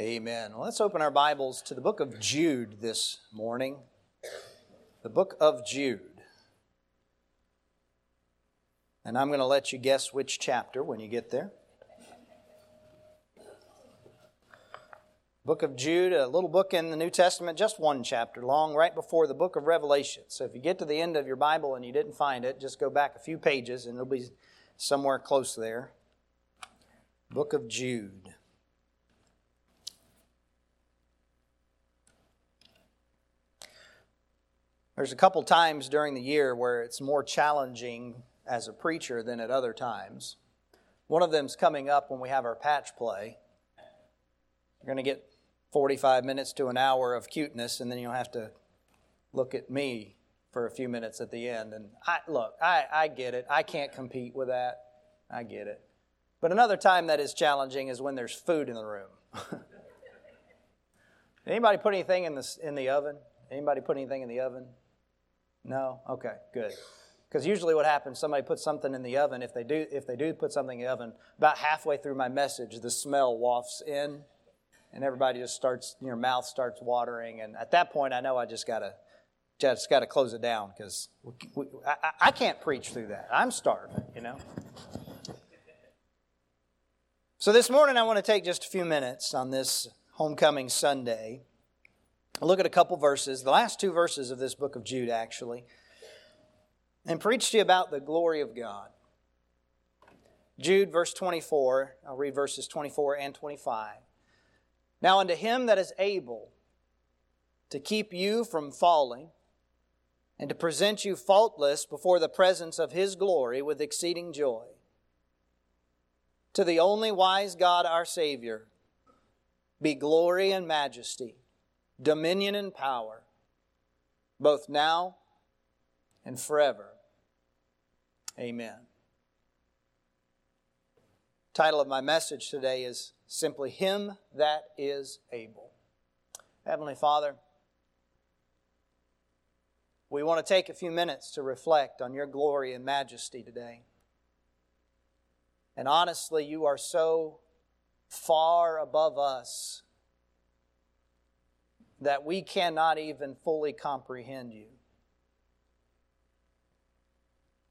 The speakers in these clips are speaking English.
Amen. Well, let's open our Bibles to the book of Jude this morning. The book of Jude. And I'm going to let you guess which chapter when you get there. Book of Jude, a little book in the New Testament, just one chapter long, right before the book of Revelation. So if you get to the end of your Bible and you didn't find it, just go back a few pages and it'll be somewhere close there. Book of Jude. There's a couple times during the year where it's more challenging as a preacher than at other times. One of them's coming up when we have our patch play. You're going to get 45 minutes to an hour of cuteness, and then you'll have to look at me for a few minutes at the end. And I, look, I, I get it. I can't compete with that. I get it. But another time that is challenging is when there's food in the room. Anybody put anything in the, in the oven? Anybody put anything in the oven? No? Okay, good. Because usually what happens, somebody puts something in the oven. If they do, if they do put something in the oven, about halfway through my message, the smell wafts in, and everybody just starts, your mouth starts watering. And at that point, I know I just gotta, just gotta close it down because I, I can't preach through that. I'm starving, you know. So this morning, I want to take just a few minutes on this homecoming Sunday look at a couple verses, the last two verses of this book of Jude, actually, and preach to you about the glory of God. Jude, verse 24, I'll read verses 24 and 25. Now, unto him that is able to keep you from falling, and to present you faultless before the presence of his glory with exceeding joy. To the only wise God our Savior be glory and majesty dominion and power, both now and forever. Amen. Title of my message today is simply Him That Is Able. Heavenly Father, we want to take a few minutes to reflect on your glory and majesty today. And honestly, you are so far above us that we cannot even fully comprehend you.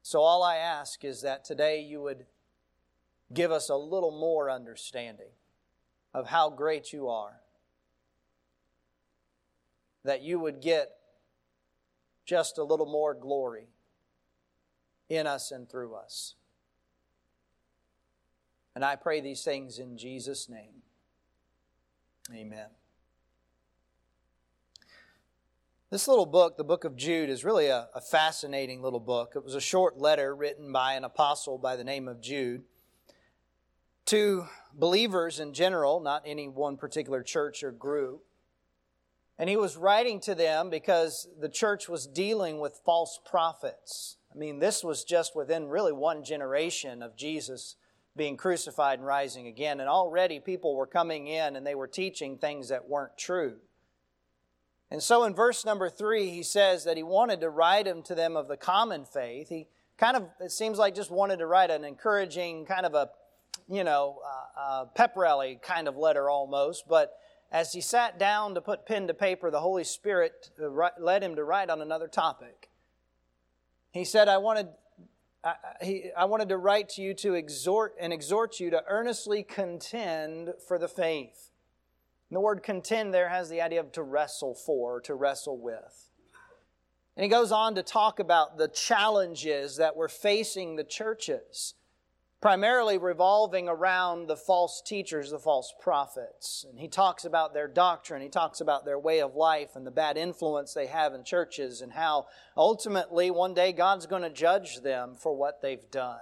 So, all I ask is that today you would give us a little more understanding of how great you are. That you would get just a little more glory in us and through us. And I pray these things in Jesus' name. Amen. This little book, the book of Jude, is really a, a, fascinating little book. It was a short letter written by an apostle by the name of Jude to believers in general, not any one particular church or group. And he was writing to them because the church was dealing with false prophets. I mean, this was just within really one generation of Jesus being crucified and rising again. And already people were coming in and they were teaching things that weren't true. And so in verse number three, he says that he wanted to write them to them of the common faith. He kind of, it seems like just wanted to write an encouraging, kind of a, you know, uh, uh, pep rally kind of letter almost. But as he sat down to put pen to paper, the Holy Spirit led him to write on another topic. He said, I wanted, he, I wanted to write to you to exhort and exhort you to earnestly contend for the faith and the word contend there has the idea of to wrestle for, to wrestle with. And he goes on to talk about the challenges that were facing the churches, primarily revolving around the false teachers, the false prophets. And he talks about their doctrine, he talks about their way of life and the bad influence they have in churches, and how ultimately one day God's going to judge them for what they've done.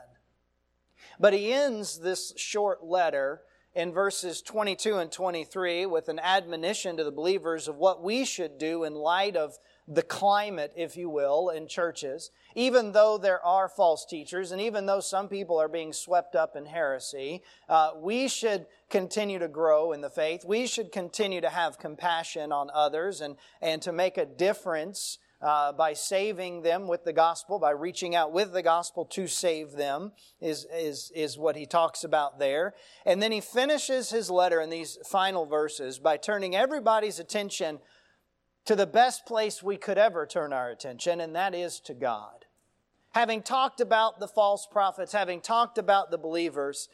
But he ends this short letter in verses 22 and 23 with an admonition to the believers of what we should do in light of the climate, if you will, in churches. Even though there are false teachers, and even though some people are being swept up in heresy, uh, we should continue to grow in the faith. We should continue to have compassion on others and, and to make a difference uh, by saving them with the gospel, by reaching out with the gospel to save them, is, is, is what he talks about there. And then he finishes his letter in these final verses by turning everybody's attention to the best place we could ever turn our attention, and that is to God. Having talked about the false prophets, having talked about the believers,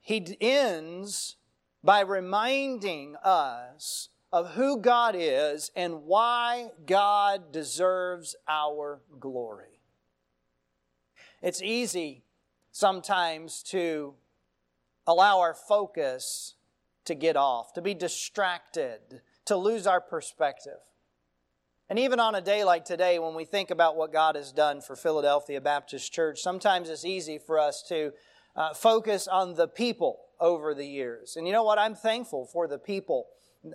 he ends by reminding us of who God is and why God deserves our glory. It's easy sometimes to allow our focus to get off, to be distracted, to lose our perspective. And even on a day like today, when we think about what God has done for Philadelphia Baptist Church, sometimes it's easy for us to uh, focus on the people over the years. And you know what? I'm thankful for the people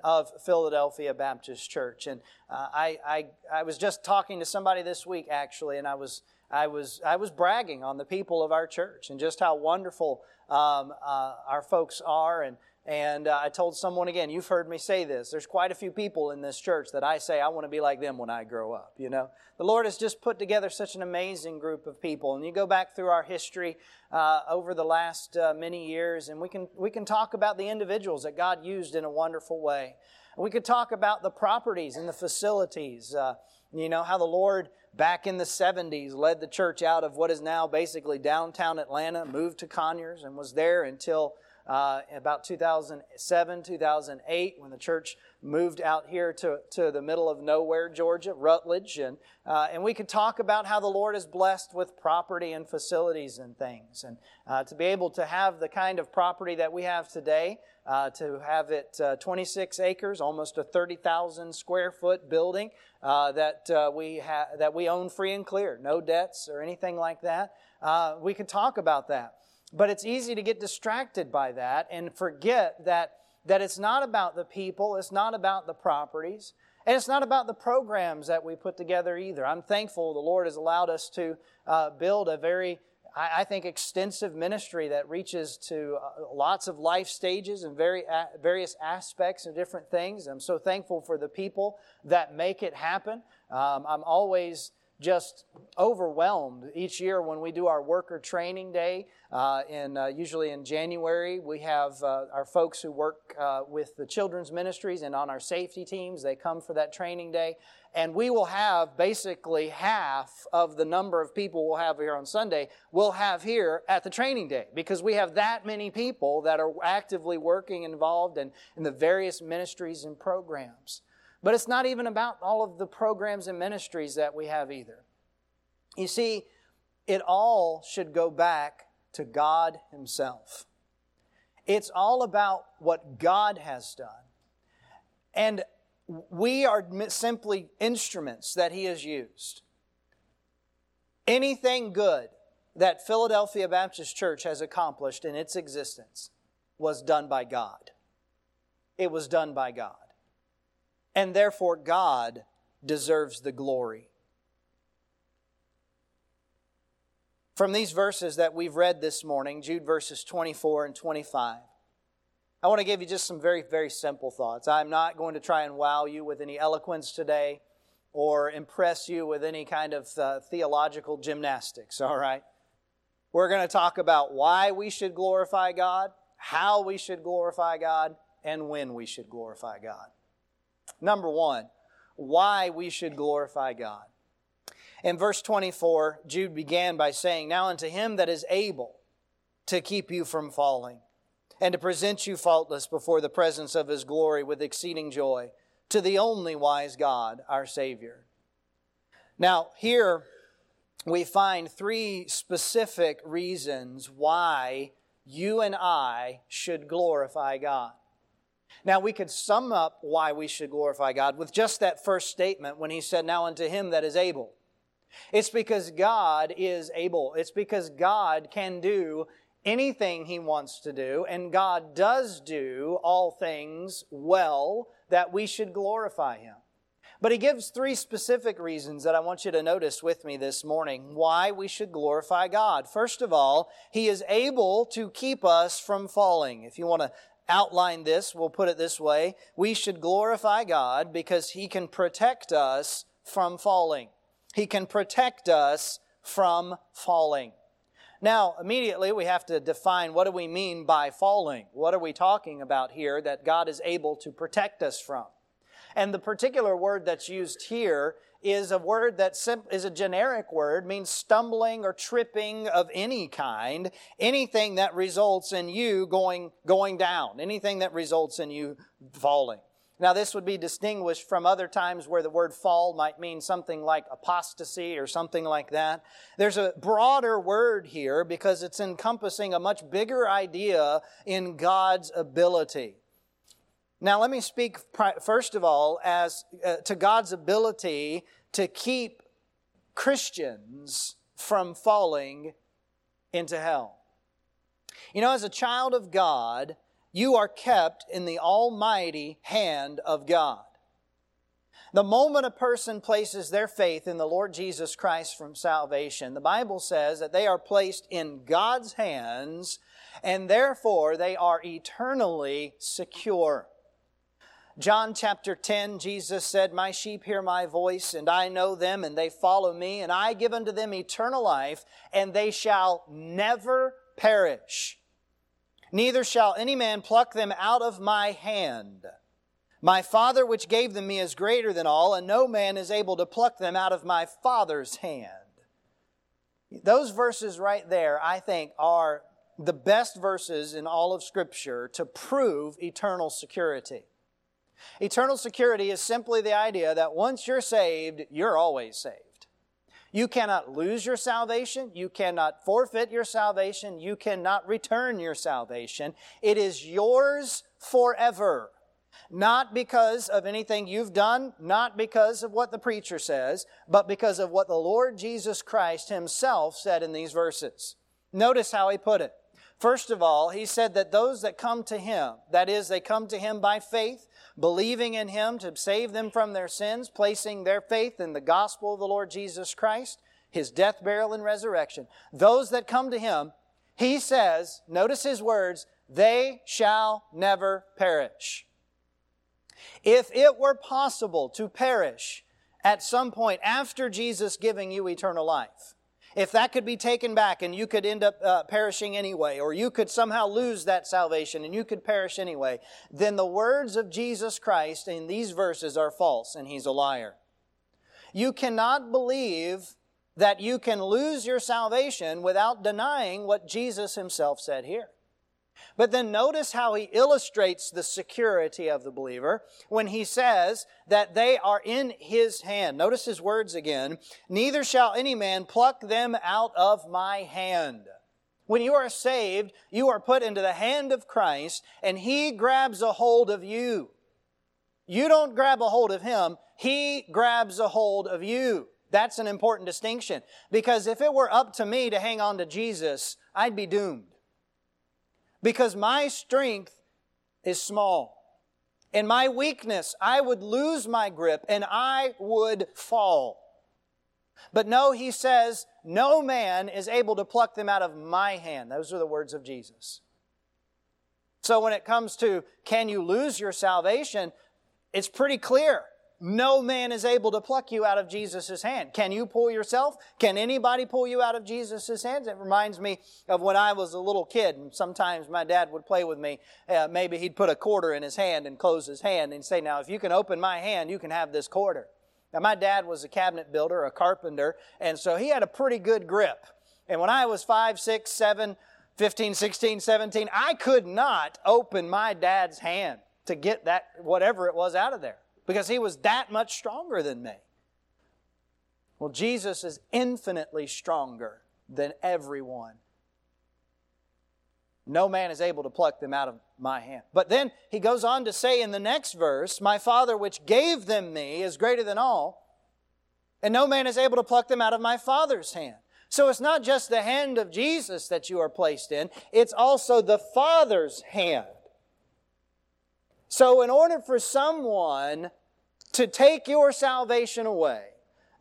of Philadelphia Baptist Church. And uh, I, I, I was just talking to somebody this week, actually, and I was, I was, I was bragging on the people of our church and just how wonderful um, uh, our folks are. And, and uh, I told someone again, you've heard me say this. There's quite a few people in this church that I say I want to be like them when I grow up. You know, the Lord has just put together such an amazing group of people. And you go back through our history uh, over the last uh, many years, and we can we can talk about the individuals that God used in a wonderful way. We could talk about the properties and the facilities. Uh, you know how the Lord back in the 70s led the church out of what is now basically downtown Atlanta, moved to Conyers, and was there until uh, about 2007, 2008, when the church moved out here to, to the middle of nowhere, Georgia, Rutledge. And, uh, and we could talk about how the Lord is blessed with property and facilities and things. And uh, to be able to have the kind of property that we have today, uh, to have it uh, 26 acres, almost a 30,000 square foot building uh, that, we ha- that we own free and clear, no debts or anything like that. we could talk about that. But it's easy to get distracted by that and forget that, that it's not about the people, it's not about the properties, and it's not about the programs that we put together either. I'm thankful the Lord has allowed us to uh, build a very, I, I, think, extensive ministry that reaches to uh, lots of life stages and very, uh, various aspects and different things. I'm so thankful for the people that make it happen. Um, I'm always just overwhelmed each year when we do our worker training day. Uh, in uh, usually in January, we have uh, our folks who work uh, with the children's ministries and on our safety teams. They come for that training day, and we will have basically half of the number of people we'll have here on Sunday. We'll have here at the training day because we have that many people that are actively working involved in, in the various ministries and programs. But it's not even about all of the programs and ministries that we have either. You see, it all should go back to God Himself. It's all about what God has done. And we are simply instruments that He has used. Anything good that Philadelphia Baptist Church has accomplished in its existence was done by God. It was done by God. And therefore, God deserves the glory. From these verses that we've read this morning, Jude verses 24 and 25, I want to give you just some very, very simple thoughts. I'm not going to try and wow you with any eloquence today or impress you with any kind of uh, theological gymnastics, all right? We're going to talk about why we should glorify God, how we should glorify God, and when we should glorify God. Number one, why we should glorify God. In verse 24, Jude began by saying, Now unto him that is able to keep you from falling, and to present you faultless before the presence of his glory with exceeding joy, to the only wise God, our Savior. Now, here we find three specific reasons why you and I should glorify God. Now, we could sum up why we should glorify God with just that first statement when he said, Now unto him that is able. It's because God is able. It's because God can do anything He wants to do, and God does do all things well that we should glorify Him. But He gives three specific reasons that I want you to notice with me this morning why we should glorify God. First of all, He is able to keep us from falling. If you want to outline this, we'll put it this way. We should glorify God because He can protect us from falling. He can protect us from falling. Now, immediately we have to define what do we mean by falling? What are we talking about here that God is able to protect us from? And the particular word that's used here is a word that is a generic word, means stumbling or tripping of any kind, anything that results in you going, going down, anything that results in you falling. Now, this would be distinguished from other times where the word fall might mean something like apostasy or something like that. There's a broader word here because it's encompassing a much bigger idea in God's ability. Now, let me speak first of all as uh, to God's ability to keep Christians from falling into hell. You know, as a child of God, you are kept in the almighty hand of God. The moment a person places their faith in the Lord Jesus Christ from salvation, the Bible says that they are placed in God's hands and therefore they are eternally secure. John chapter 10, Jesus said, My sheep hear my voice, and I know them, and they follow me, and I give unto them eternal life, and they shall never perish neither shall any man pluck them out of my hand. My Father which gave them me is greater than all, and no man is able to pluck them out of my Father's hand. Those verses right there, I think, are the best verses in all of Scripture to prove eternal security. Eternal security is simply the idea that once you're saved, you're always saved. You cannot lose your salvation. You cannot forfeit your salvation. You cannot return your salvation. It is yours forever. Not because of anything you've done, not because of what the preacher says, but because of what the Lord Jesus Christ himself said in these verses. Notice how he put it. First of all, he said that those that come to him, that is, they come to him by faith, believing in him to save them from their sins, placing their faith in the gospel of the Lord Jesus Christ, his death, burial, and resurrection. Those that come to him, he says, notice his words, they shall never perish. If it were possible to perish at some point after Jesus giving you eternal life, if that could be taken back and you could end up uh, perishing anyway, or you could somehow lose that salvation and you could perish anyway, then the words of Jesus Christ in these verses are false and he's a liar. You cannot believe that you can lose your salvation without denying what Jesus himself said here. But then notice how he illustrates the security of the believer when he says that they are in his hand. Notice his words again. Neither shall any man pluck them out of my hand. When you are saved, you are put into the hand of Christ and he grabs a hold of you. You don't grab a hold of him, he grabs a hold of you. That's an important distinction because if it were up to me to hang on to Jesus, I'd be doomed because my strength is small. In my weakness, I would lose my grip and I would fall. But no, he says, no man is able to pluck them out of my hand. Those are the words of Jesus. So when it comes to can you lose your salvation, it's pretty clear. No man is able to pluck you out of Jesus' hand. Can you pull yourself? Can anybody pull you out of Jesus' hands? It reminds me of when I was a little kid, and sometimes my dad would play with me. Uh, maybe he'd put a quarter in his hand and close his hand and say, Now, if you can open my hand, you can have this quarter. Now, my dad was a cabinet builder, a carpenter, and so he had a pretty good grip. And when I was five, six, seven, 15, 16, 17, I could not open my dad's hand to get that, whatever it was, out of there because he was that much stronger than me. Well, Jesus is infinitely stronger than everyone. No man is able to pluck them out of my hand. But then he goes on to say in the next verse, My Father which gave them me is greater than all, and no man is able to pluck them out of my Father's hand. So it's not just the hand of Jesus that you are placed in, it's also the Father's hand. So, in order for someone to take your salvation away,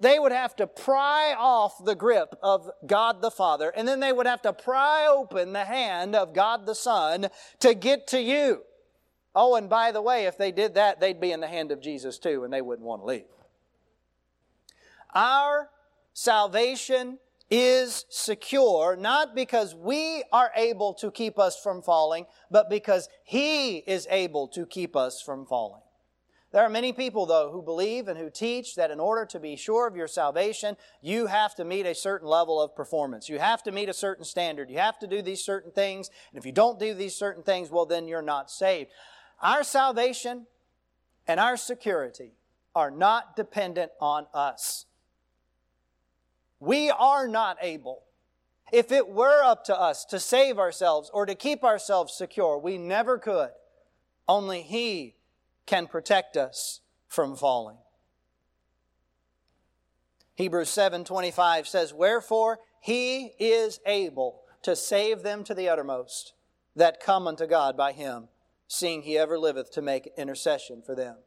they would have to pry off the grip of God the Father, and then they would have to pry open the hand of God the Son to get to you. Oh, and by the way, if they did that, they'd be in the hand of Jesus too, and they wouldn't want to leave. Our salvation is secure, not because we are able to keep us from falling, but because He is able to keep us from falling. There are many people, though, who believe and who teach that in order to be sure of your salvation, you have to meet a certain level of performance. You have to meet a certain standard. You have to do these certain things. And if you don't do these certain things, well, then you're not saved. Our salvation and our security are not dependent on us. We are not able. If it were up to us to save ourselves or to keep ourselves secure, we never could. Only He can protect us from falling. Hebrews 7:25 says, "Wherefore he is able to save them to the uttermost that come unto God by him, seeing he ever liveth to make intercession for them."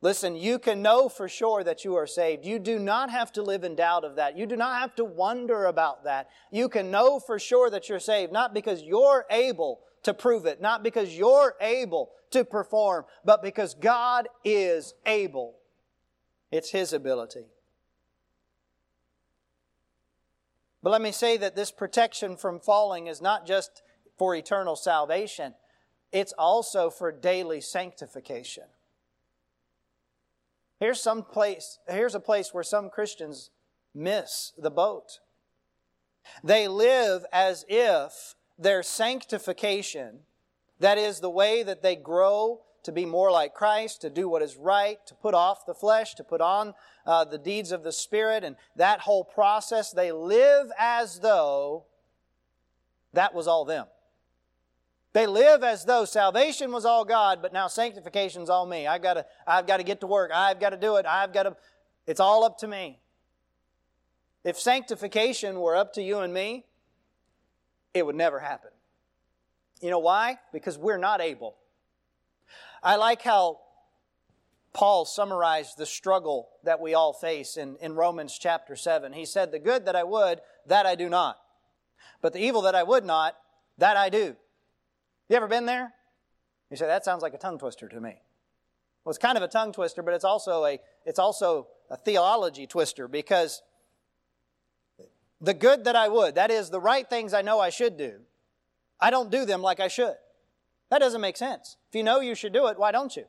Listen, you can know for sure that you are saved. You do not have to live in doubt of that. You do not have to wonder about that. You can know for sure that you're saved, not because you're able to prove it, not because you're able to perform, but because God is able. It's His ability. But let me say that this protection from falling is not just for eternal salvation, it's also for daily sanctification. Here's some place, here's a place where some Christians miss the boat. They live as if their sanctification, that is the way that they grow to be more like Christ, to do what is right, to put off the flesh, to put on uh, the deeds of the Spirit, and that whole process, they live as though that was all them. They live as though salvation was all God, but now sanctification's all me. I've got to, I've got to get to work. I've got to do it. I've got to, it's all up to me. If sanctification were up to you and me, it would never happen. You know why? Because we're not able. I like how Paul summarized the struggle that we all face in, in Romans chapter 7. He said, The good that I would, that I do not. But the evil that I would not, that I do. You ever been there? You say, that sounds like a tongue twister to me. Well, it's kind of a tongue twister, but it's also a, it's also a theology twister because the good that I would, that is, the right things I know I should do, I don't do them like I should. That doesn't make sense. If you know you should do it, why don't you?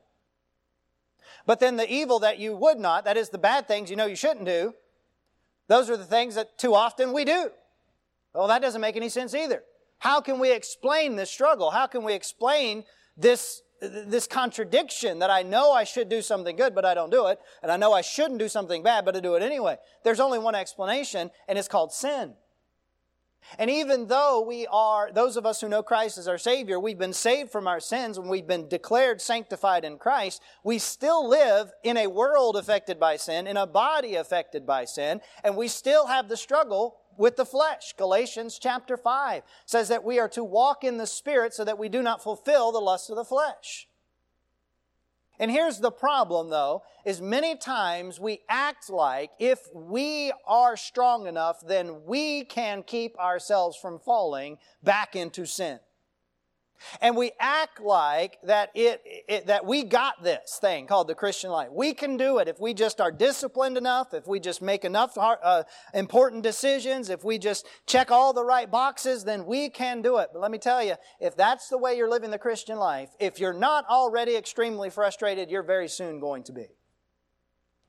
But then the evil that you would not, that is, the bad things you know you shouldn't do, those are the things that too often we do. Well, that doesn't make any sense either. How can we explain this struggle? How can we explain this, this contradiction that I know I should do something good, but I don't do it, and I know I shouldn't do something bad, but I do it anyway? There's only one explanation, and it's called sin. And even though we are, those of us who know Christ as our Savior, we've been saved from our sins and we've been declared sanctified in Christ, we still live in a world affected by sin, in a body affected by sin, and we still have the struggle with the flesh. Galatians chapter 5 says that we are to walk in the Spirit so that we do not fulfill the lust of the flesh. And here's the problem though, is many times we act like if we are strong enough, then we can keep ourselves from falling back into sin. And we act like that it, it, that we got this thing called the Christian life. We can do it if we just are disciplined enough, if we just make enough uh, important decisions, if we just check all the right boxes, then we can do it. But let me tell you, if that's the way you're living the Christian life, if you're not already extremely frustrated, you're very soon going to be.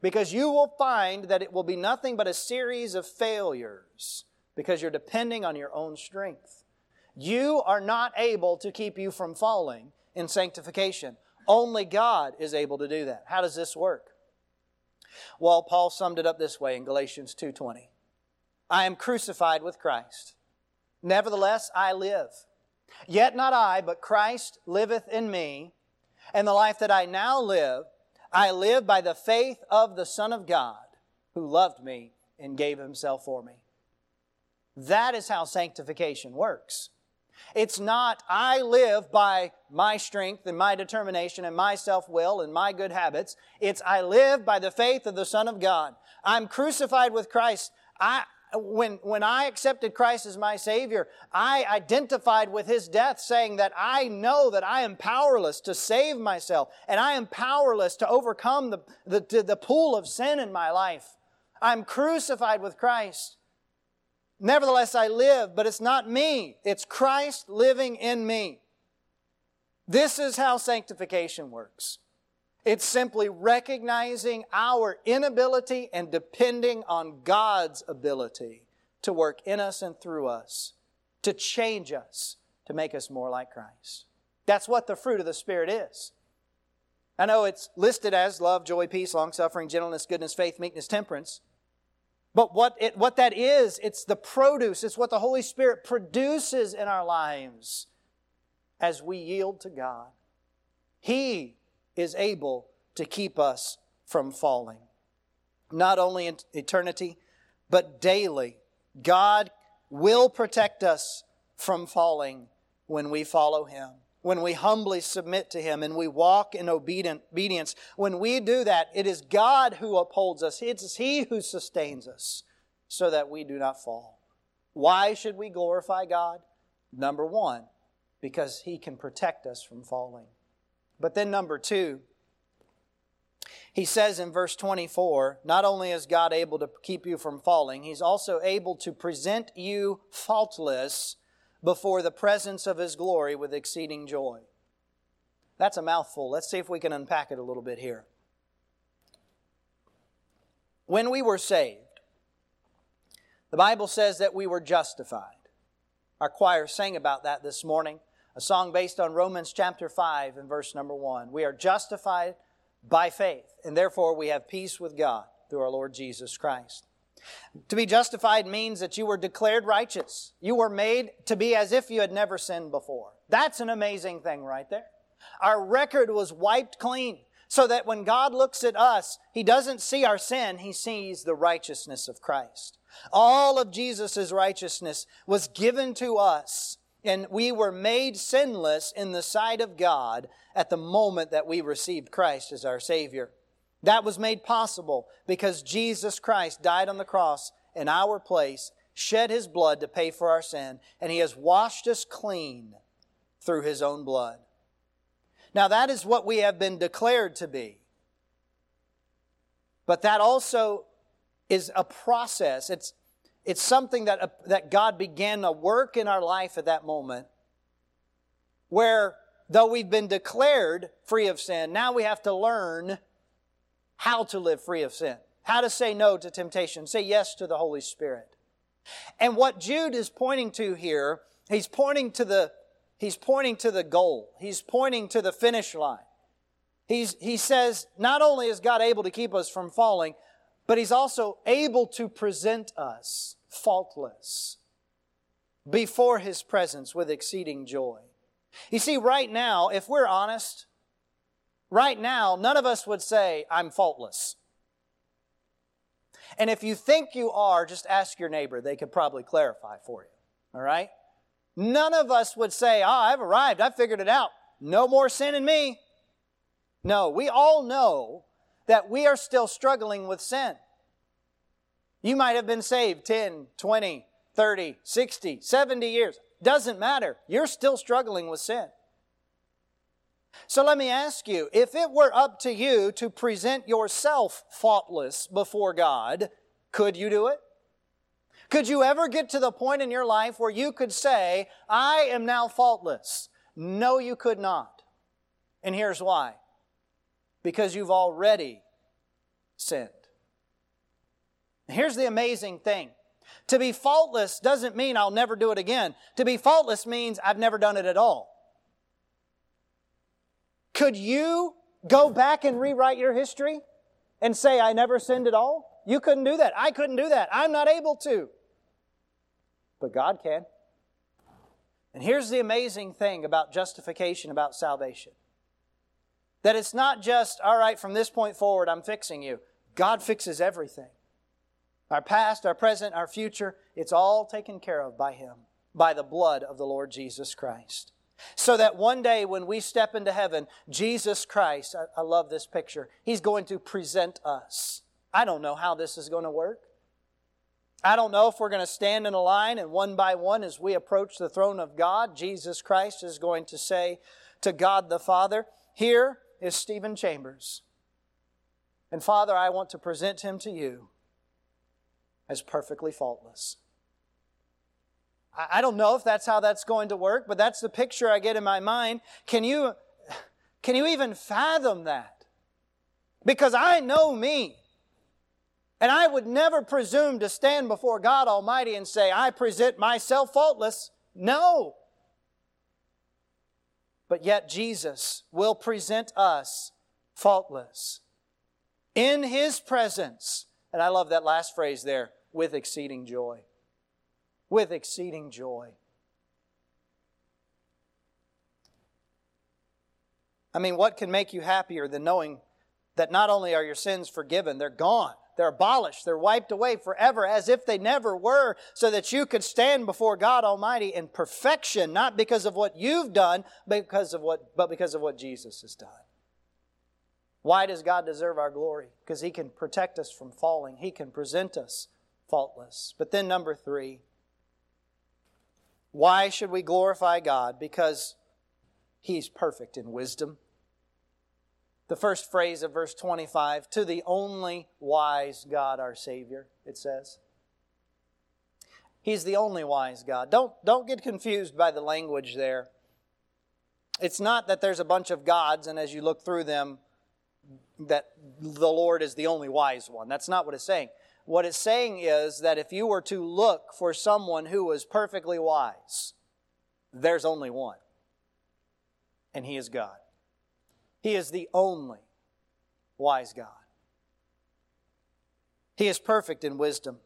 Because you will find that it will be nothing but a series of failures because you're depending on your own strength. You are not able to keep you from falling in sanctification. Only God is able to do that. How does this work? Well, Paul summed it up this way in Galatians 2:20. I am crucified with Christ. Nevertheless I live. Yet not I, but Christ liveth in me, and the life that I now live, I live by the faith of the Son of God, who loved me and gave himself for me. That is how sanctification works. It's not, I live by my strength and my determination and my self will and my good habits. It's, I live by the faith of the Son of God. I'm crucified with Christ. I, when, when I accepted Christ as my Savior, I identified with His death, saying that I know that I am powerless to save myself and I am powerless to overcome the, the, the pool of sin in my life. I'm crucified with Christ. Nevertheless, I live, but it's not me. It's Christ living in me. This is how sanctification works. It's simply recognizing our inability and depending on God's ability to work in us and through us, to change us, to make us more like Christ. That's what the fruit of the Spirit is. I know it's listed as love, joy, peace, long suffering, gentleness, goodness, faith, meekness, temperance. But what, it, what that is, it's the produce, it's what the Holy Spirit produces in our lives as we yield to God. He is able to keep us from falling. Not only in eternity, but daily. God will protect us from falling when we follow Him, when we humbly submit to Him and we walk in obedience. When we do that, it is God who upholds us, it's He who sustains us so that we do not fall. Why should we glorify God? Number one, because He can protect us from falling. But then, number two, he says in verse 24, not only is God able to keep you from falling, He's also able to present you faultless before the presence of His glory with exceeding joy. That's a mouthful. Let's see if we can unpack it a little bit here. When we were saved, the Bible says that we were justified. Our choir sang about that this morning, a song based on Romans chapter 5 and verse number 1. We are justified by faith, and therefore we have peace with God through our Lord Jesus Christ. To be justified means that you were declared righteous. You were made to be as if you had never sinned before. That's an amazing thing right there. Our record was wiped clean so that when God looks at us, He doesn't see our sin, He sees the righteousness of Christ. All of Jesus' righteousness was given to us and we were made sinless in the sight of God at the moment that we received Christ as our Savior. That was made possible because Jesus Christ died on the cross in our place, shed His blood to pay for our sin, and He has washed us clean through His own blood. Now, that is what we have been declared to be. But that also is a process. It's, it's something that, uh, that God began a work in our life at that moment where, though we've been declared free of sin, now we have to learn how to live free of sin, how to say no to temptation, say yes to the Holy Spirit. And what Jude is pointing to here, he's pointing to the, he's pointing to the goal. He's pointing to the finish line. He's, he says, not only is God able to keep us from falling, but He's also able to present us faultless before His presence with exceeding joy. You see, right now, if we're honest, right now, none of us would say, I'm faultless. And if you think you are, just ask your neighbor. They could probably clarify for you. All right? None of us would say, Oh, I've arrived. I've figured it out. No more sin in me. No, we all know that we are still struggling with sin. You might have been saved 10, 20, 30, 60, 70 years. Doesn't matter. You're still struggling with sin. So let me ask you if it were up to you to present yourself faultless before God, could you do it? Could you ever get to the point in your life where you could say, I am now faultless? No, you could not. And here's why because you've already sinned. Here's the amazing thing. To be faultless doesn't mean I'll never do it again. To be faultless means I've never done it at all. Could you go back and rewrite your history and say, I never sinned at all? You couldn't do that. I couldn't do that. I'm not able to. But God can. And here's the amazing thing about justification, about salvation that it's not just, all right, from this point forward, I'm fixing you. God fixes everything. Our past, our present, our future, it's all taken care of by Him, by the blood of the Lord Jesus Christ. So that one day when we step into heaven, Jesus Christ, I, I love this picture, He's going to present us. I don't know how this is going to work. I don't know if we're going to stand in a line and one by one as we approach the throne of God, Jesus Christ is going to say to God the Father, Here is Stephen Chambers. And Father, I want to present him to you. as perfectly faultless. I don't know if that's how that's going to work, but that's the picture I get in my mind. Can you, can you even fathom that? Because I know me. And I would never presume to stand before God Almighty and say, I present myself faultless. No. But yet Jesus will present us faultless in His presence. And I love that last phrase there with exceeding joy. With exceeding joy. I mean, what can make you happier than knowing that not only are your sins forgiven, they're gone? They're abolished. They're wiped away forever as if they never were, so that you could stand before God Almighty in perfection, not because of what you've done, but because of what, but because of what Jesus has done. Why does God deserve our glory? Because He can protect us from falling, He can present us faultless. But then, number three, why should we glorify God? Because He's perfect in wisdom the first phrase of verse 25 to the only wise God, our Savior, it says. He's the only wise God. Don't, don't get confused by the language there. It's not that there's a bunch of gods, and as you look through them, that the Lord is the only wise one. That's not what it's saying. What it's saying is that if you were to look for someone who was perfectly wise, there's only one, and He is God. He is the only wise God. He is perfect in wisdom.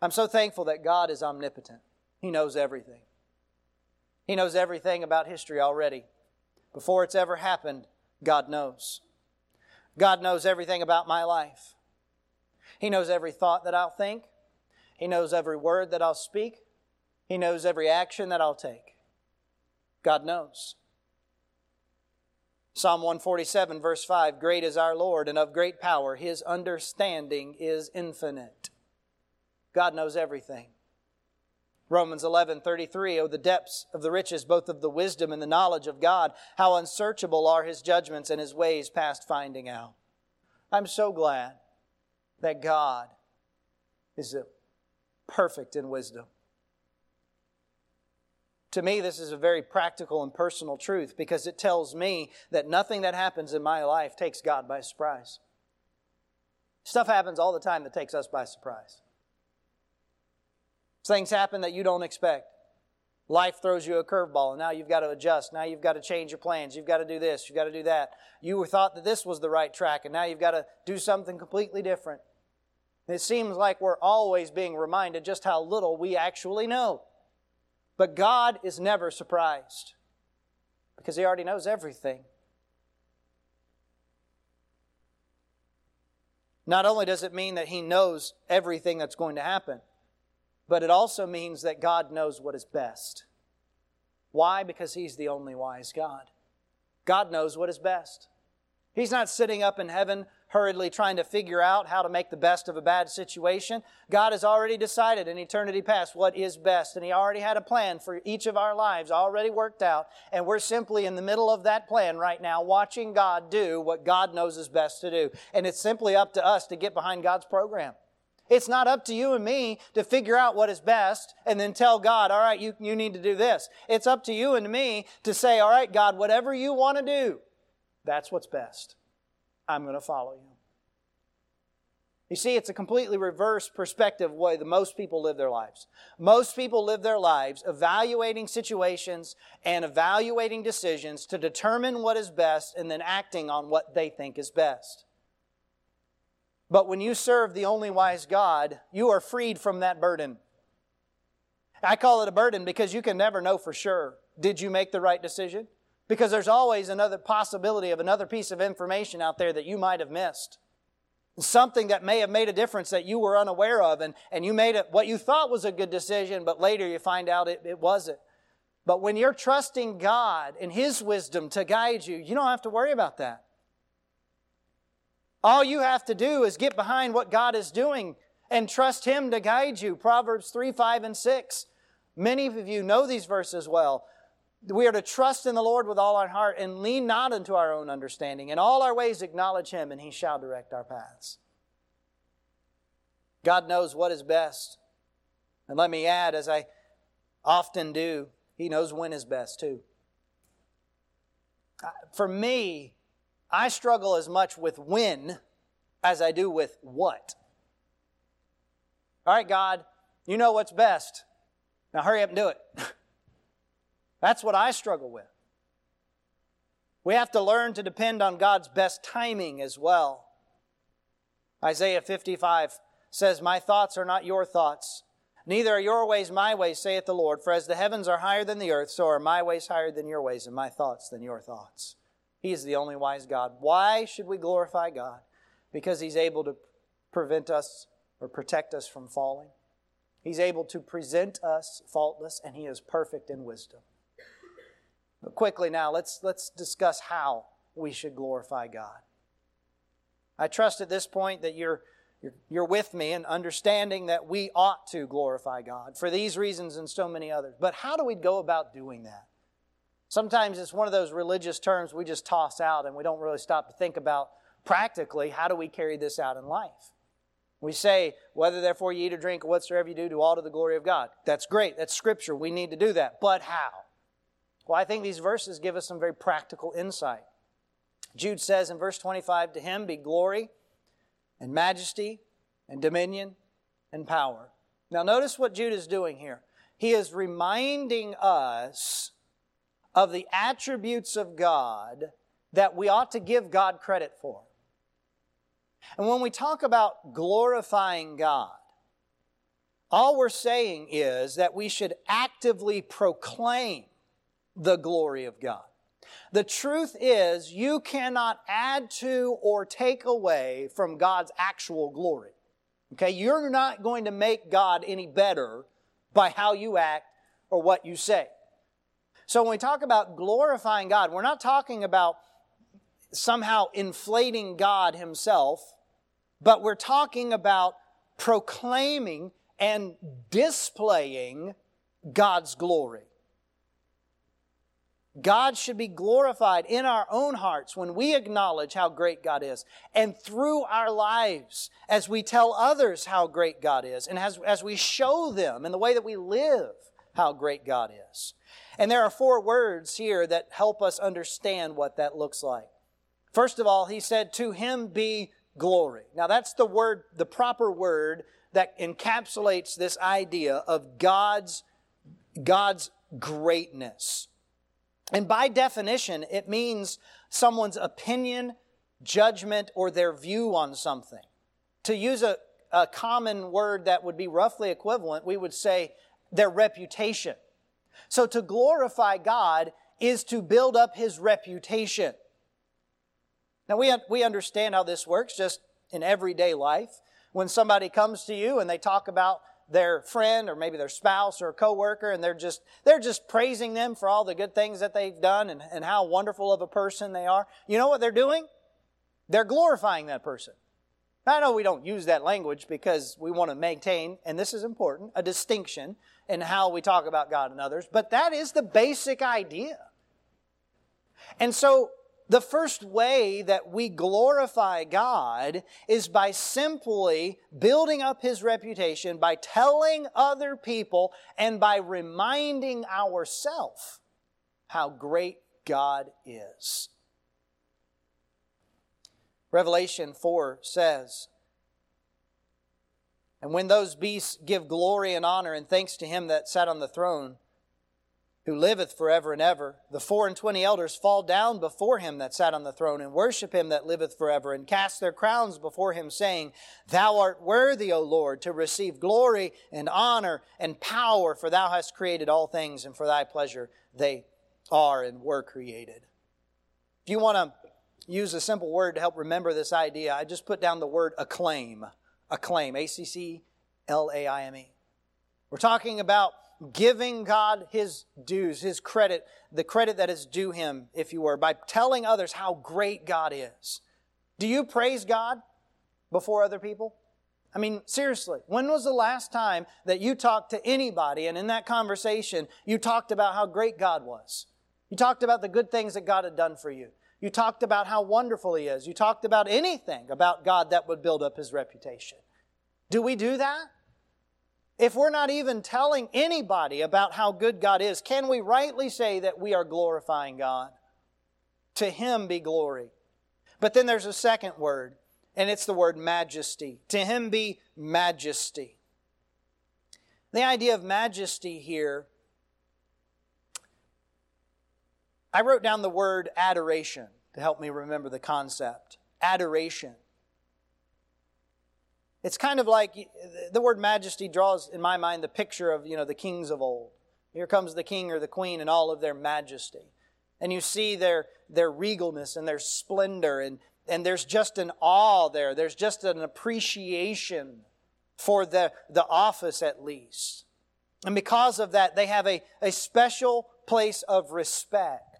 I'm so thankful that God is omnipotent. He knows everything. He knows everything about history already. Before it's ever happened, God knows. God knows everything about my life. He knows every thought that I'll think. He knows every word that I'll speak. He knows every action that I'll take. God knows. Psalm 147, verse 5 Great is our Lord, and of great power. His understanding is infinite. God knows everything. Romans 11, 33, Oh, the depths of the riches, both of the wisdom and the knowledge of God. How unsearchable are his judgments and his ways past finding out. I'm so glad that God is perfect in wisdom. To me, this is a very practical and personal truth because it tells me that nothing that happens in my life takes God by surprise. Stuff happens all the time that takes us by surprise. Things happen that you don't expect. Life throws you a curveball, and now you've got to adjust. Now you've got to change your plans. You've got to do this. You've got to do that. You thought that this was the right track, and now you've got to do something completely different. It seems like we're always being reminded just how little we actually know. But God is never surprised because He already knows everything. Not only does it mean that He knows everything that's going to happen, but it also means that God knows what is best. Why? Because He's the only wise God. God knows what is best. He's not sitting up in heaven hurriedly trying to figure out how to make the best of a bad situation. God has already decided in eternity past what is best, and He already had a plan for each of our lives already worked out, and we're simply in the middle of that plan right now, watching God do what God knows is best to do. And it's simply up to us to get behind God's program. It's not up to you and me to figure out what is best and then tell God, all right, you, you need to do this. It's up to you and me to say, all right, God, whatever you want to do, that's what's best. I'm going to follow you. You see, it's a completely reverse perspective way that most people live their lives. Most people live their lives evaluating situations and evaluating decisions to determine what is best and then acting on what they think is best. But when you serve the only wise God, you are freed from that burden. I call it a burden because you can never know for sure. Did you make the right decision? Because there's always another possibility of another piece of information out there that you might have missed. Something that may have made a difference that you were unaware of, and, and you made it what you thought was a good decision, but later you find out it, it wasn't. But when you're trusting God and His wisdom to guide you, you don't have to worry about that. All you have to do is get behind what God is doing and trust Him to guide you. Proverbs 3, 5, and 6. Many of you know these verses well. We are to trust in the Lord with all our heart and lean not unto our own understanding. In all our ways acknowledge Him, and He shall direct our paths. God knows what is best. And let me add, as I often do, He knows when is best too. For me, I struggle as much with when as I do with what. All right, God, you know what's best. Now hurry up and do it. That's what I struggle with. We have to learn to depend on God's best timing as well. Isaiah 55 says, My thoughts are not your thoughts, neither are your ways my ways, saith the Lord. For as the heavens are higher than the earth, so are my ways higher than your ways, and my thoughts than your thoughts. He is the only wise God. Why should we glorify God? Because He's able to prevent us or protect us from falling. He's able to present us faultless, and He is perfect in wisdom. But quickly now, let's, let's discuss how we should glorify God. I trust at this point that you're, you're, you're with me in understanding that we ought to glorify God for these reasons and so many others. But how do we go about doing that? Sometimes it's one of those religious terms we just toss out and we don't really stop to think about practically how do we carry this out in life. We say, whether therefore you eat or drink whatsoever you do, do all to the glory of God. That's great. That's scripture. We need to do that. But how? Well, I think these verses give us some very practical insight. Jude says in verse 25, To him be glory and majesty and dominion and power. Now, notice what Jude is doing here. He is reminding us of the attributes of God that we ought to give God credit for. And when we talk about glorifying God, all we're saying is that we should actively proclaim the glory of God. The truth is, you cannot add to or take away from God's actual glory. Okay? You're not going to make God any better by how you act or what you say. So when we talk about glorifying God, we're not talking about somehow inflating God Himself, but we're talking about proclaiming and displaying God's glory. God should be glorified in our own hearts when we acknowledge how great God is, and through our lives as we tell others how great God is, and as, as we show them in the way that we live how great God is. And there are four words here that help us understand what that looks like. First of all, he said, To him be glory. Now, that's the word, the proper word that encapsulates this idea of God's, God's greatness. And by definition, it means someone's opinion, judgment, or their view on something. To use a, a common word that would be roughly equivalent, we would say their reputation. So to glorify God is to build up his reputation. Now, we, we understand how this works just in everyday life. When somebody comes to you and they talk about their friend or maybe their spouse or a coworker and they're just they're just praising them for all the good things that they've done and, and how wonderful of a person they are you know what they're doing they're glorifying that person i know we don't use that language because we want to maintain and this is important a distinction in how we talk about god and others but that is the basic idea and so the first way that we glorify God is by simply building up His reputation, by telling other people, and by reminding ourselves how great God is. Revelation 4 says, And when those beasts give glory and honor and thanks to Him that sat on the throne, who liveth forever and ever. The four and twenty elders fall down before him that sat on the throne and worship him that liveth forever and cast their crowns before him, saying, Thou art worthy, O Lord, to receive glory and honor and power, for thou hast created all things, and for thy pleasure they are and were created. If you want to use a simple word to help remember this idea, I just put down the word acclaim. Acclaim, A C C L A I M E. We're talking about giving God his dues, his credit, the credit that is due him, if you were, by telling others how great God is. Do you praise God before other people? I mean, seriously, when was the last time that you talked to anybody and in that conversation you talked about how great God was? You talked about the good things that God had done for you. You talked about how wonderful He is. You talked about anything about God that would build up His reputation. Do we do that? If we're not even telling anybody about how good God is, can we rightly say that we are glorifying God? To Him be glory. But then there's a second word, and it's the word majesty. To Him be majesty. The idea of majesty here, I wrote down the word adoration to help me remember the concept. Adoration. It's kind of like the word majesty draws in my mind the picture of, you know, the kings of old. Here comes the king or the queen in all of their majesty. And you see their, their regalness and their splendor, and, and there's just an awe there. There's just an appreciation for the, the office, at least. And because of that, they have a, a special place of respect.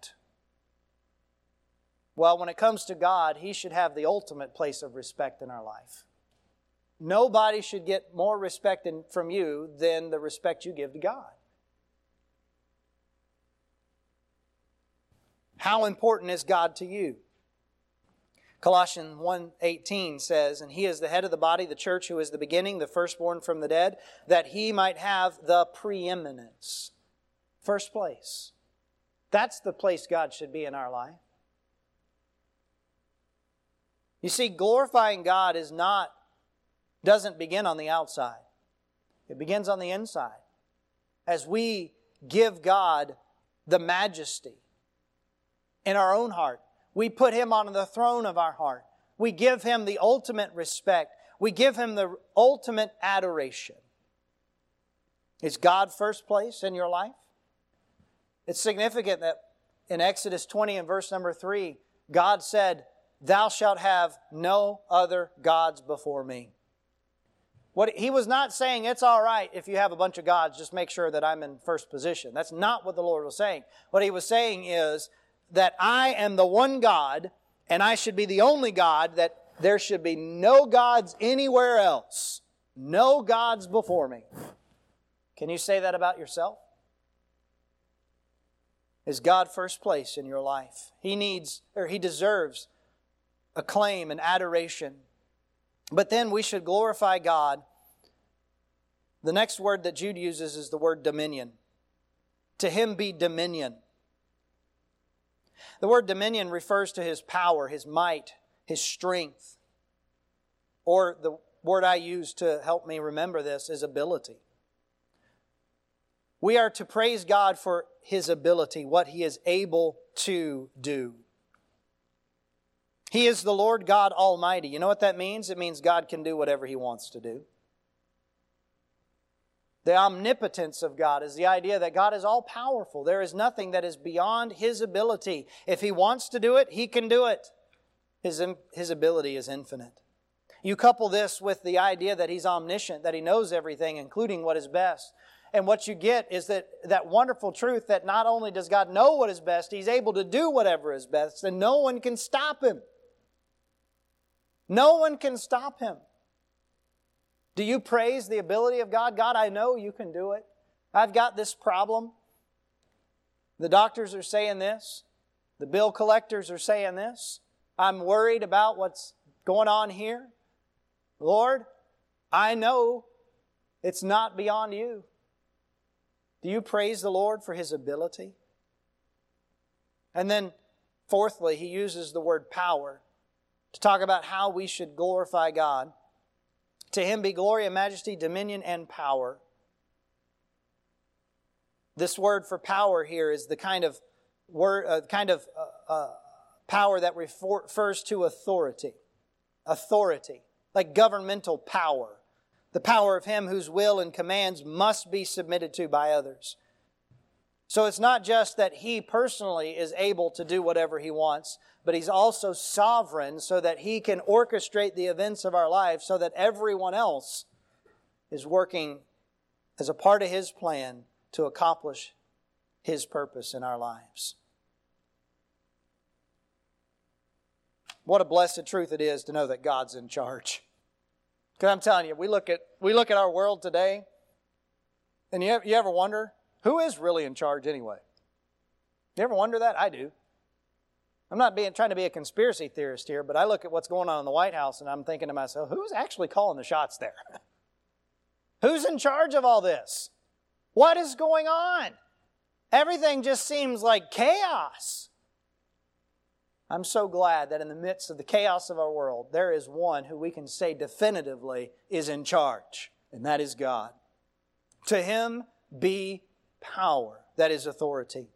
Well, when it comes to God, He should have the ultimate place of respect in our life. Nobody should get more respect in, from you than the respect you give to God. How important is God to you? Colossians 1:18 says, "And he is the head of the body, the church, who is the beginning, the firstborn from the dead, that he might have the preeminence." First place. That's the place God should be in our life. You see, glorifying God is not doesn't begin on the outside. It begins on the inside. As we give God the majesty in our own heart, we put Him on the throne of our heart. We give Him the ultimate respect. We give Him the ultimate adoration. Is God first place in your life? It's significant that in Exodus 20 and verse number 3, God said, Thou shalt have no other gods before me. What he was not saying it's all right if you have a bunch of gods, just make sure that I'm in first position. That's not what the Lord was saying. What he was saying is that I am the one God and I should be the only God that there should be no gods anywhere else. No gods before me. Can you say that about yourself? Is God first place in your life? He needs or he deserves acclaim and adoration but then we should glorify God. The next word that Jude uses is the word dominion. To him be dominion. The word dominion refers to his power, his might, his strength. Or the word I use to help me remember this is ability. We are to praise God for his ability, what he is able to do. He is the Lord God Almighty. You know what that means? It means God can do whatever He wants to do. The omnipotence of God is the idea that God is all powerful. There is nothing that is beyond His ability. If He wants to do it, He can do it. His, his ability is infinite. You couple this with the idea that He's omniscient, that He knows everything, including what is best. And what you get is that, that wonderful truth that not only does God know what is best, He's able to do whatever is best, and no one can stop Him. No one can stop him. Do you praise the ability of God? God, I know you can do it. I've got this problem. The doctors are saying this. The bill collectors are saying this. I'm worried about what's going on here. Lord, I know it's not beyond you. Do you praise the Lord for his ability? And then, fourthly, he uses the word power to talk about how we should glorify God. To him be glory and majesty, dominion and power. This word for power here is the kind of word, uh, kind of uh, uh, power that refers to authority. Authority, like governmental power. The power of him whose will and commands must be submitted to by others. So it's not just that he personally is able to do whatever he wants, but he's also sovereign so that he can orchestrate the events of our life so that everyone else is working as a part of his plan to accomplish his purpose in our lives. What a blessed truth it is to know that God's in charge. Because I'm telling you, we look at we look at our world today, and you, you ever wonder who is really in charge anyway? You ever wonder that? I do. I'm not being, trying to be a conspiracy theorist here, but I look at what's going on in the White House and I'm thinking to myself, who's actually calling the shots there? Who's in charge of all this? What is going on? Everything just seems like chaos. I'm so glad that in the midst of the chaos of our world, there is one who we can say definitively is in charge, and that is God. To him be power, that is authority.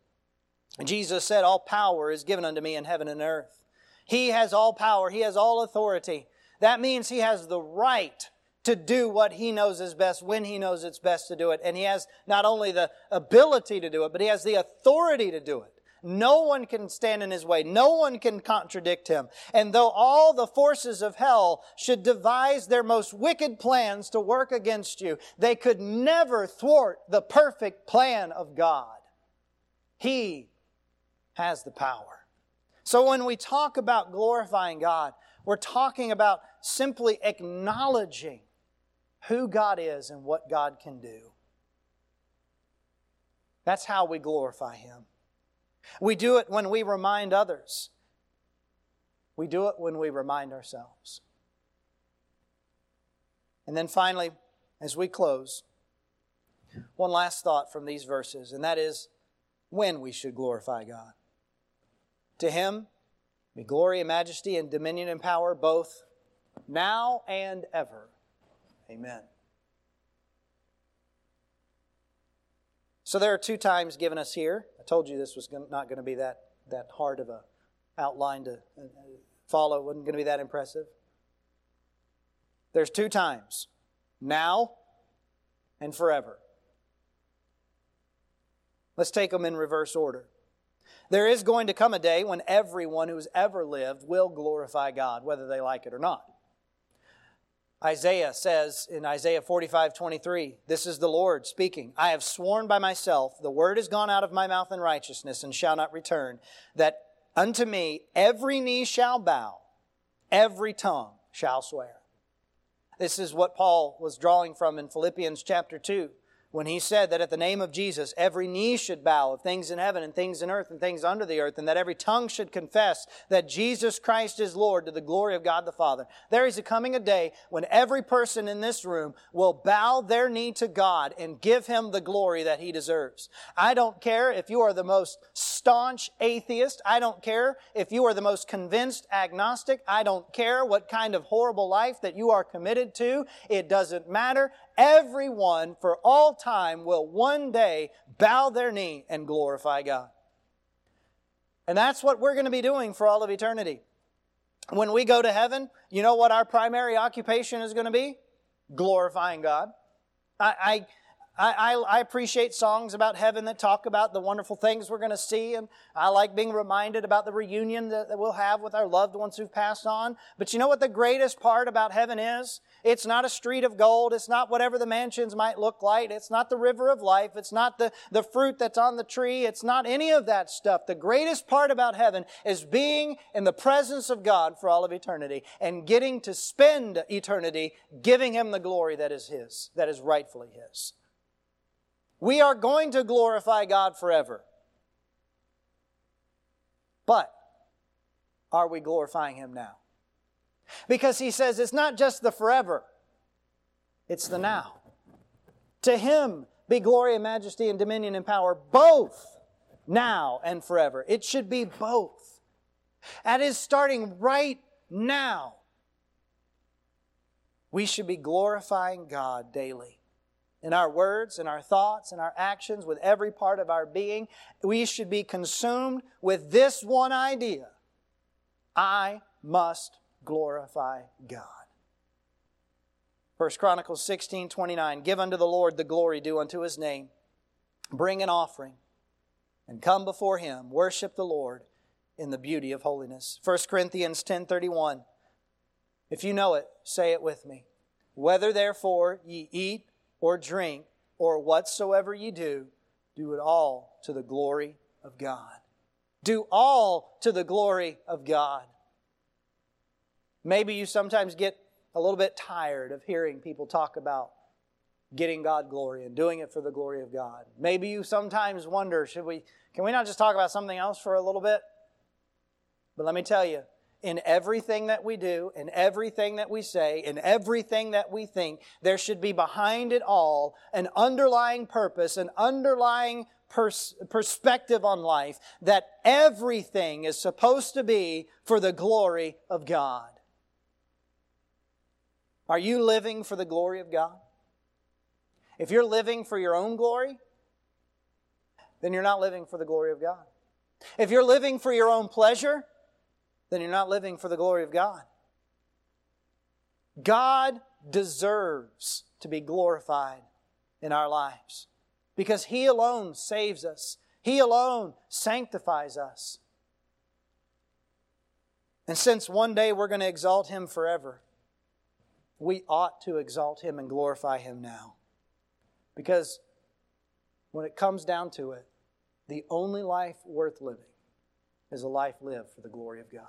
Jesus said, All power is given unto me in heaven and earth. He has all power, He has all authority. That means He has the right to do what He knows is best when He knows it's best to do it. And He has not only the ability to do it, but He has the authority to do it. No one can stand in his way. No one can contradict him. And though all the forces of hell should devise their most wicked plans to work against you, they could never thwart the perfect plan of God. He has the power. So when we talk about glorifying God, we're talking about simply acknowledging who God is and what God can do. That's how we glorify Him. We do it when we remind others. We do it when we remind ourselves. And then finally, as we close, one last thought from these verses, and that is when we should glorify God. To him be glory and majesty and dominion and power both now and ever. Amen. So there are two times given us here. I told you this was not going to be that, that hard of a outline to uh, follow. It wasn't going to be that impressive. There's two times. Now and forever. Let's take them in reverse order. There is going to come a day when everyone who's ever lived will glorify God, whether they like it or not. Isaiah says in Isaiah 45 23, This is the Lord speaking. I have sworn by myself, the word has gone out of my mouth in righteousness and shall not return, that unto me every knee shall bow, every tongue shall swear. This is what Paul was drawing from in Philippians chapter 2 when he said that at the name of Jesus, every knee should bow of things in heaven and things in earth and things under the earth, and that every tongue should confess that Jesus Christ is Lord to the glory of God the Father. There is a coming a day when every person in this room will bow their knee to God and give him the glory that he deserves. I don't care if you are the most staunch atheist. I don't care if you are the most convinced agnostic. I don't care what kind of horrible life that you are committed to. It doesn't matter everyone for all time will one day bow their knee and glorify God. And that's what we're going to be doing for all of eternity. When we go to heaven, you know what our primary occupation is going to be? Glorifying God. I, I I, I, appreciate songs about heaven that talk about the wonderful things we're going to see, and I like being reminded about the reunion that, that we'll have with our loved ones who've passed on. But you know what the greatest part about heaven is? It's not a street of gold. It's not whatever the mansions might look like. It's not the river of life. It's not the, the fruit that's on the tree. It's not any of that stuff. The greatest part about heaven is being in the presence of God for all of eternity and getting to spend eternity giving Him the glory that is His, that is rightfully His. We are going to glorify God forever. But are we glorifying Him now? Because He says it's not just the forever, it's the now. To Him be glory and majesty and dominion and power, both now and forever. It should be both. That is starting right now. We should be glorifying God daily in our words, in our thoughts, in our actions, with every part of our being, we should be consumed with this one idea I must glorify God. 1 Chronicles 16 29. Give unto the Lord the glory due unto his name. Bring an offering and come before him. Worship the Lord in the beauty of holiness. 1 Corinthians 10 31. If you know it, say it with me. Whether therefore ye eat or drink or whatsoever ye do, do it all to the glory of God. Do all to the glory of God. Maybe you sometimes get a little bit tired of hearing people talk about getting God glory and doing it for the glory of God. Maybe you sometimes wonder, should we can we not just talk about something else for a little bit? But let me tell you, in everything that we do, in everything that we say, in everything that we think, there should be behind it all an underlying purpose, an underlying pers- perspective on life that everything is supposed to be for the glory of God. Are you living for the glory of God? If you're living for your own glory, then you're not living for the glory of God. If you're living for your own pleasure, then you're not living for the glory of God. God deserves to be glorified in our lives because He alone saves us, He alone sanctifies us. And since one day we're going to exalt Him forever, we ought to exalt Him and glorify Him now. Because when it comes down to it, the only life worth living is a life lived for the glory of God.